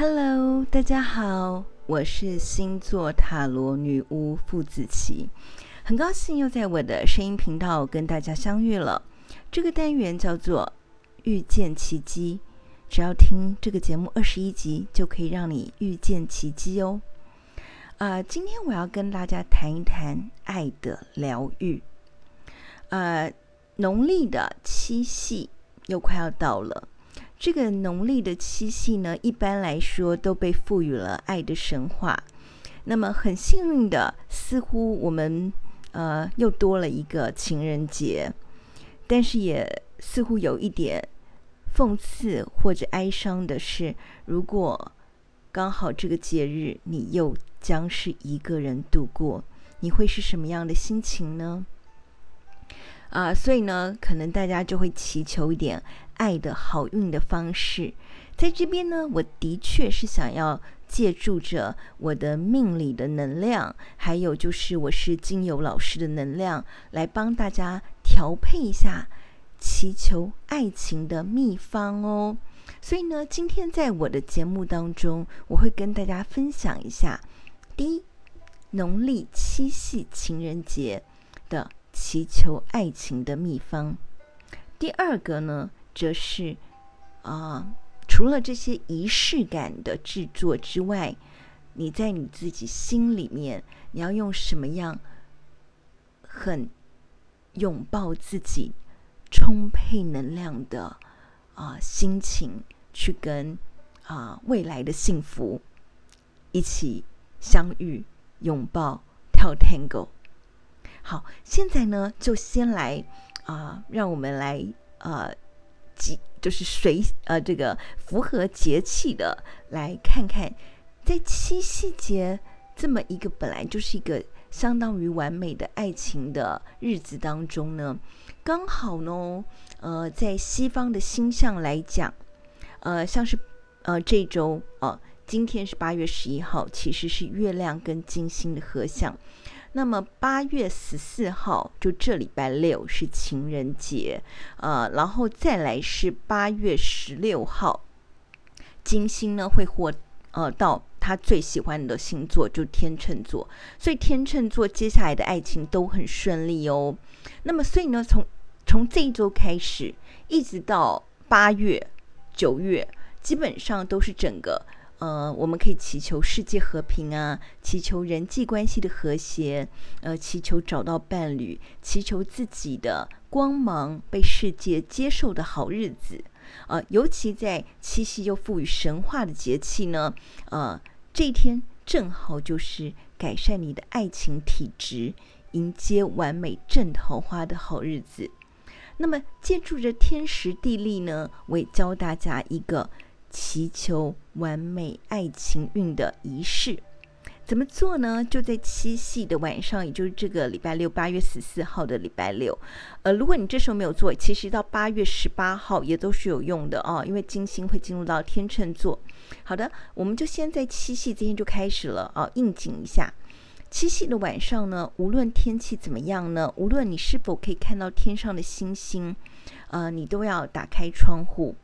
Hello，大家好，我是星座塔罗女巫傅子琪，很高兴又在我的声音频道跟大家相遇了。这个单元叫做遇见奇迹，只要听这个节目二十一集，就可以让你遇见奇迹哦。啊、呃，今天我要跟大家谈一谈爱的疗愈。呃，农历的七夕又快要到了。这个农历的七夕呢，一般来说都被赋予了爱的神话。那么很幸运的，似乎我们呃又多了一个情人节，但是也似乎有一点讽刺或者哀伤的是，如果刚好这个节日你又将是一个人度过，你会是什么样的心情呢？啊，所以呢，可能大家就会祈求一点爱的好运的方式。在这边呢，我的确是想要借助着我的命理的能量，还有就是我是精油老师的能量，来帮大家调配一下祈求爱情的秘方哦。所以呢，今天在我的节目当中，我会跟大家分享一下第一，农历七夕情人节的。祈求爱情的秘方。第二个呢，则是啊、除了这些仪式感的制作之外，你在你自己心里面，你要用什么样很拥抱自己、充沛能量的啊、心情，去跟啊、未来的幸福一起相遇、拥抱、跳 Tango。好，现在呢，就先来啊、呃，让我们来呃，节就是随呃这个符合节气的来看看，在七夕节这么一个本来就是一个相当于完美的爱情的日子当中呢，刚好呢，呃，在西方的星象来讲，呃，像是呃这周啊、呃，今天是八月十一号，其实是月亮跟金星的合相。那么八月十四号，就这礼拜六是情人节，呃，然后再来是八月十六号，金星呢会获呃到他最喜欢的星座，就天秤座，所以天秤座接下来的爱情都很顺利哦。那么所以呢，从从这一周开始，一直到八月、九月，基本上都是整个。呃，我们可以祈求世界和平啊，祈求人际关系的和谐，呃，祈求找到伴侣，祈求自己的光芒被世界接受的好日子。呃，尤其在七夕又赋予神话的节气呢，呃，这一天正好就是改善你的爱情体质，迎接完美正桃花的好日子。那么，借助着天时地利呢，我也教大家一个。祈求完美爱情运的仪式怎么做呢？就在七夕的晚上，也就是这个礼拜六，八月十四号的礼拜六。呃，如果你这时候没有做，其实到八月十八号也都是有用的哦，因为金星会进入到天秤座。好的，我们就先在七夕这天就开始了啊，应景一下。七夕的晚上呢，无论天气怎么样呢，无论你是否可以看到天上的星星，呃，你都要打开窗户。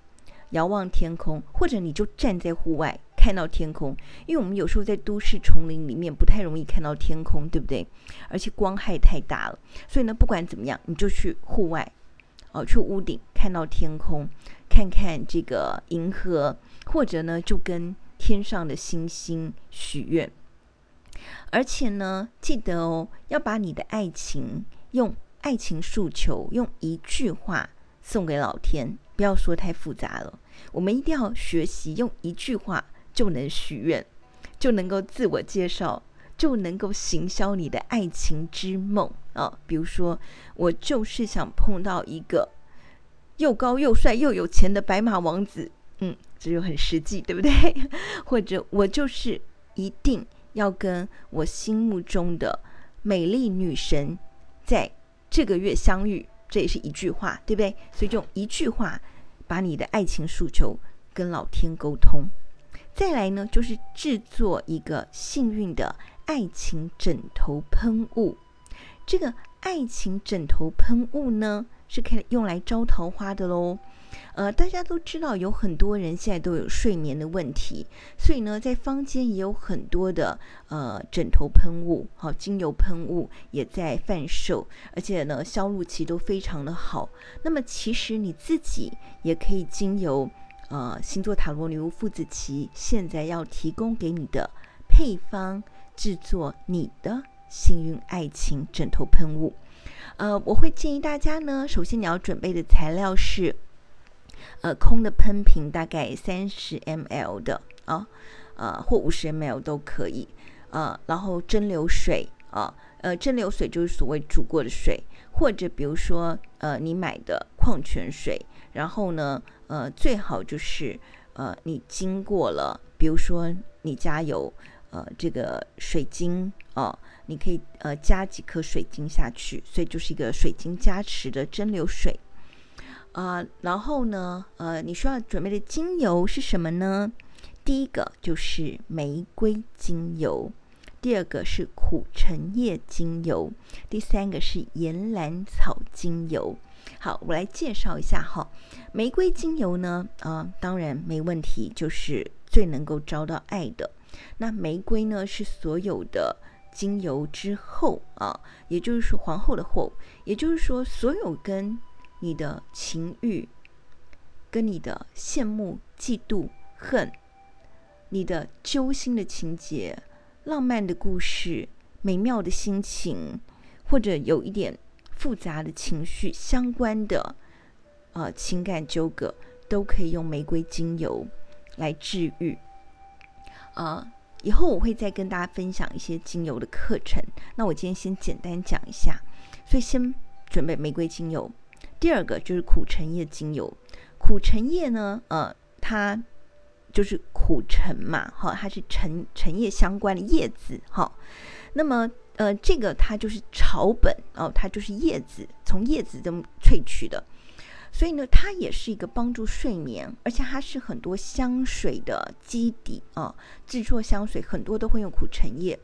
遥望天空，或者你就站在户外看到天空，因为我们有时候在都市丛林里面不太容易看到天空，对不对？而且光害太大了，所以呢，不管怎么样，你就去户外，哦，去屋顶看到天空，看看这个银河，或者呢，就跟天上的星星许愿。而且呢，记得哦，要把你的爱情用爱情诉求，用一句话送给老天，不要说太复杂了。我们一定要学习用一句话就能许愿，就能够自我介绍，就能够行销你的爱情之梦啊！比如说，我就是想碰到一个又高又帅又有钱的白马王子，嗯，这就很实际，对不对？或者我就是一定要跟我心目中的美丽女神在这个月相遇，这也是一句话，对不对？所以就一句话。把你的爱情诉求跟老天沟通，再来呢，就是制作一个幸运的爱情枕头喷雾。这个爱情枕头喷雾呢，是可以用来招桃花的喽。呃，大家都知道有很多人现在都有睡眠的问题，所以呢，在坊间也有很多的呃枕头喷雾，好、精油喷雾也在贩售，而且呢，销路期都非常的好。那么其实你自己也可以经由呃星座塔罗女巫傅子琪现在要提供给你的配方，制作你的幸运爱情枕头喷雾。呃，我会建议大家呢，首先你要准备的材料是。呃，空的喷瓶大概三十 ml 的啊，呃，或五十 ml 都可以呃。然后蒸馏水啊，呃，蒸馏水就是所谓煮过的水，或者比如说呃，你买的矿泉水。然后呢，呃，最好就是呃，你经过了，比如说你家有呃这个水晶哦，你可以呃加几颗水晶下去，所以就是一个水晶加持的蒸馏水。啊、然后呢，呃，你需要准备的精油是什么呢？第一个就是玫瑰精油，第二个是苦橙叶精油，第三个是岩兰草精油。好，我来介绍一下哈。玫瑰精油呢，啊、当然没问题，就是最能够招到爱的。那玫瑰呢，是所有的精油之后啊，也就是说皇后的后，也就是说所有跟你的情欲，跟你的羡慕、嫉妒、恨，你的揪心的情节、浪漫的故事、美妙的心情，或者有一点复杂的情绪相关的，呃，情感纠葛，都可以用玫瑰精油来治愈。呃，以后我会再跟大家分享一些精油的课程。那我今天先简单讲一下，所以先准备玫瑰精油。第二个就是苦橙叶精油，苦橙叶呢，呃，它就是苦橙嘛，哈、哦，它是橙橙叶相关的叶子，哈、哦。那么，呃，这个它就是草本哦，它就是叶子，从叶子中萃取的，所以呢，它也是一个帮助睡眠，而且它是很多香水的基底啊，制作香水很多都会用苦橙叶。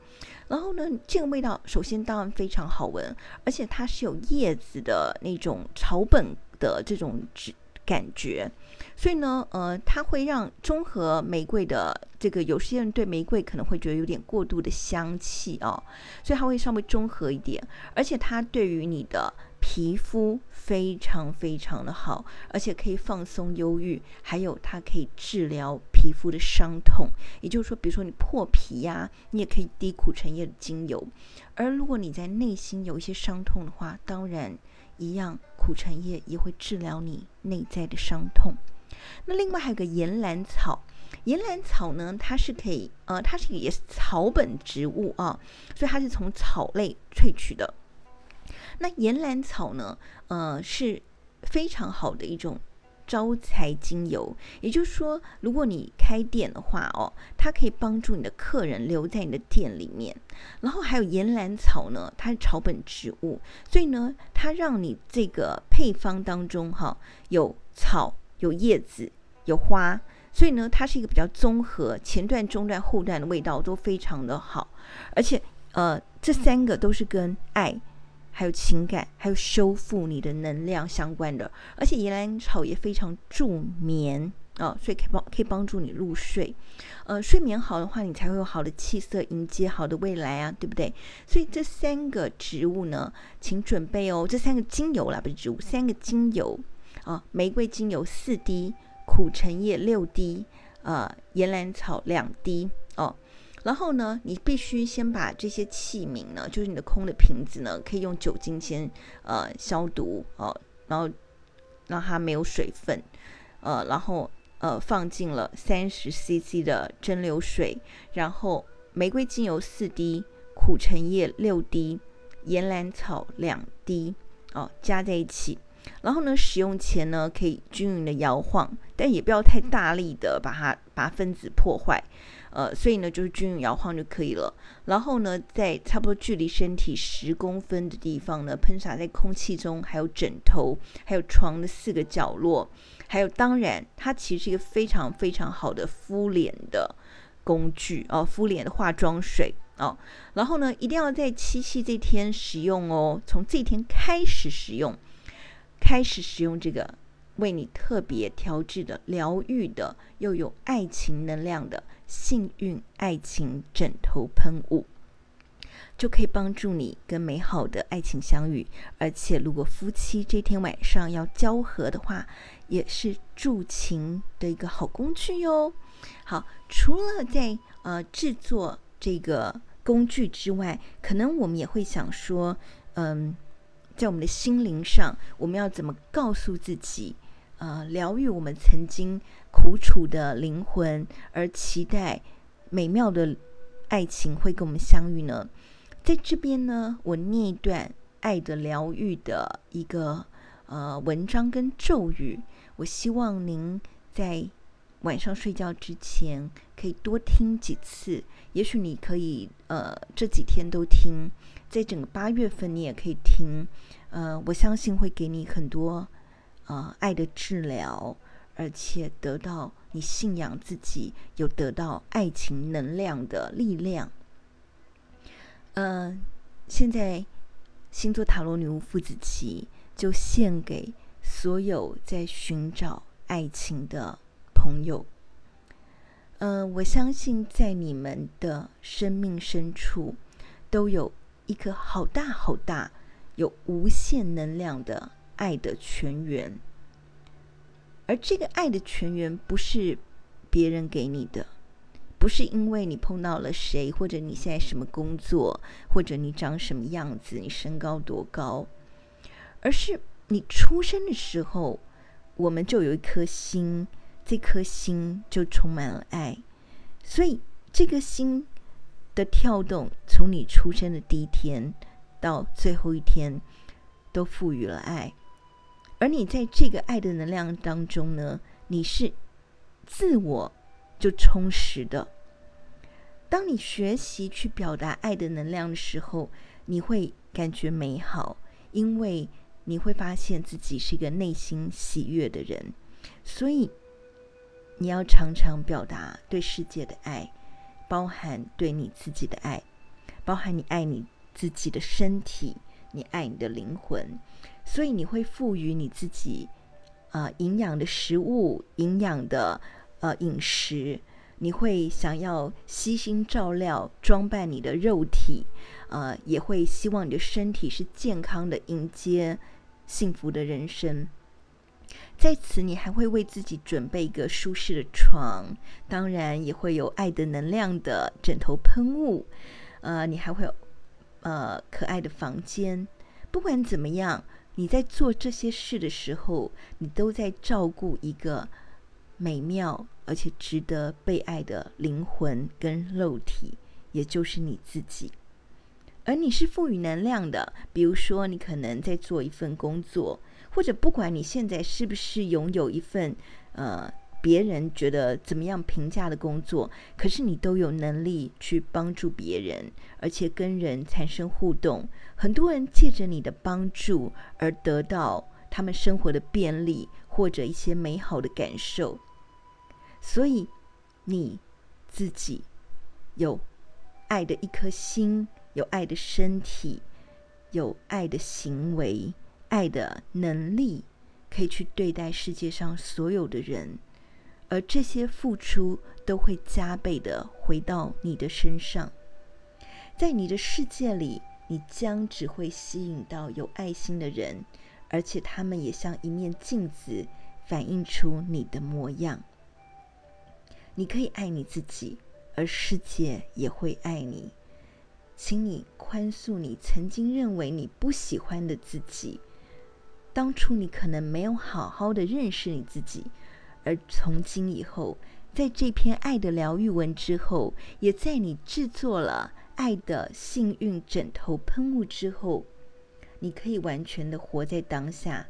然后呢，这个味道首先当然非常好闻，而且它是有叶子的那种草本的这种质感觉，所以呢，呃，它会让中和玫瑰的这个，有些人对玫瑰可能会觉得有点过度的香气哦，所以它会稍微中和一点，而且它对于你的。皮肤非常非常的好，而且可以放松忧郁，还有它可以治疗皮肤的伤痛。也就是说，比如说你破皮呀、你也可以滴苦橙叶的精油。而如果你在内心有一些伤痛的话，当然一样，苦橙叶也会治疗你内在的伤痛。那另外还有个岩兰草，岩兰草呢，它是可以，呃，它是也是草本植物啊，所以它是从草类萃取的。那岩兰草呢？呃，是非常好的一种招财精油。也就是说，如果你开店的话哦，它可以帮助你的客人留在你的店里面。然后还有岩兰草呢，它是草本植物，所以呢，它让你这个配方当中哈、有草、有叶子、有花，所以呢，它是一个比较综合，前段、中段、后段的味道都非常的好。而且呃，这三个都是跟爱。还有情感，还有修复你的能量相关的，而且岩兰草也非常助眠啊、哦，所以可以帮可以帮助你入睡。呃，睡眠好的话，你才会有好的气色，迎接好的未来啊，对不对？所以这三个植物呢，请准备哦，这三个精油啦，不是植物，三个精油啊，玫瑰精油四滴，苦橙叶六滴，呃，岩兰草两滴哦。然后呢，你必须先把这些器皿呢，就是你的空的瓶子呢，可以用酒精先呃消毒哦、然后让它没有水分，呃，然后呃放进了三十 CC 的蒸馏水，然后玫瑰精油四滴，苦橙叶六滴，岩兰草两滴哦、加在一起。然后呢，使用前呢，可以均匀的摇晃，但也不要太大力的把它把分子破坏。呃，所以呢，就是均匀摇晃就可以了。然后呢，在差不多距离身体十公分的地方呢，喷洒在空气中，还有枕头，还有床的四个角落，还有当然，它其实是一个非常非常好的敷脸的工具哦，敷脸的化妆水哦。然后呢，一定要在七夕这天使用哦，从这天开始使用，开始使用这个为你特别调制的疗愈的又有爱情能量的幸运爱情枕头喷雾，就可以帮助你跟美好的爱情相遇。而且，如果夫妻这天晚上要交合的话，也是助情的一个好工具哟。好，除了在呃制作这个工具之外，可能我们也会想说，嗯，在我们的心灵上，我们要怎么告诉自己？呃，疗愈我们曾经苦楚的灵魂，而期待美妙的爱情会跟我们相遇呢？在这边呢，我念一段爱的疗愈的一个呃文章跟咒语，我希望您在晚上睡觉之前可以多听几次，也许你可以呃这几天都听，在整个八月份你也可以听，呃，我相信会给你很多。啊、呃，爱的治疗，而且得到你信仰自己，有得到爱情能量的力量。嗯、现在星座塔罗女巫傅子綺就献给所有在寻找爱情的朋友。嗯、我相信在你们的生命深处，都有一颗好大好大、有无限能量的。爱的泉源，而这个爱的泉源不是别人给你的，不是因为你碰到了谁，或者你现在什么工作，或者你长什么样子，你身高多高，而是你出生的时候，我们就有一颗心，这颗心就充满了爱，所以这个心的跳动，从你出生的第一天到最后一天，都赋予了爱。而你在这个爱的能量当中呢，你是自我就充实的。当你学习去表达爱的能量的时候，你会感觉美好，因为你会发现自己是一个内心喜悦的人。所以你要常常表达对世界的爱，包含对你自己的爱，包含你爱你自己的身体，你爱你的灵魂。所以你会赋予你自己，啊、营养的食物，营养的呃饮食，你会想要悉心照料装扮你的肉体，呃，也会希望你的身体是健康的，迎接幸福的人生。在此，你还会为自己准备一个舒适的床，当然也会有爱的能量的枕头喷雾，呃，你还会有呃可爱的房间。不管怎么样。你在做这些事的时候，你都在照顾一个美妙而且值得被爱的灵魂跟肉体，也就是你自己。而你是赋予能量的，比如说你可能在做一份工作，或者不管你现在是不是拥有一份呃。别人觉得怎么样评价的工作，可是你都有能力去帮助别人，而且跟人产生互动。很多人借着你的帮助而得到他们生活的便利或者一些美好的感受。所以你自己有爱的一颗心，有爱的身体，有爱的行为，爱的能力，可以去对待世界上所有的人。而这些付出都会加倍的回到你的身上，在你的世界里，你将只会吸引到有爱心的人，而且他们也像一面镜子，反映出你的模样。你可以爱你自己，而世界也会爱你。请你宽恕你曾经认为你不喜欢的自己，当初你可能没有好好的认识你自己。而从今以后，在这篇爱的疗愈文之后，也在你制作了爱的幸运枕头喷雾之后，你可以完全的活在当下。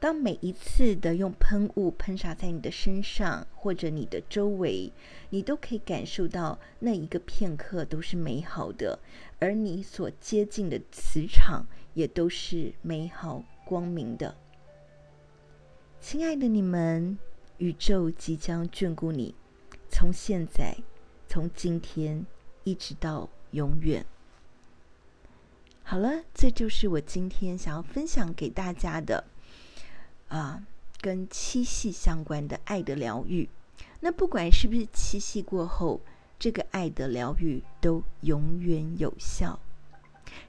当每一次的用喷雾喷洒在你的身上或者你的周围，你都可以感受到那一个片刻都是美好的，而你所接近的磁场也都是美好光明的。亲爱的你们。宇宙即将眷顾你，从现在，从今天一直到永远。好了，这就是我今天想要分享给大家的啊，跟七夕相关的爱的疗愈。那不管是不是七夕过后，这个爱的疗愈都永远有效。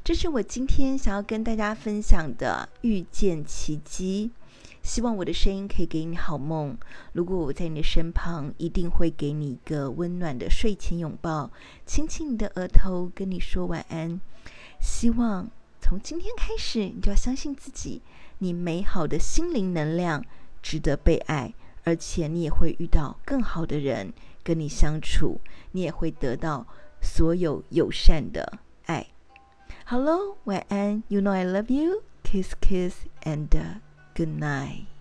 这是我今天想要跟大家分享的遇见奇迹。希望我的声音可以给你好梦。如果我在你的身旁，一定会给你一个温暖的睡前拥抱，亲亲你的额头，跟你说晚安。希望从今天开始，你就要相信自己，你美好的心灵能量值得被爱，而且你也会遇到更好的人跟你相处，你也会得到所有友善的爱。好喽，晚安。You know I love you. Kiss, kiss, and. Good night.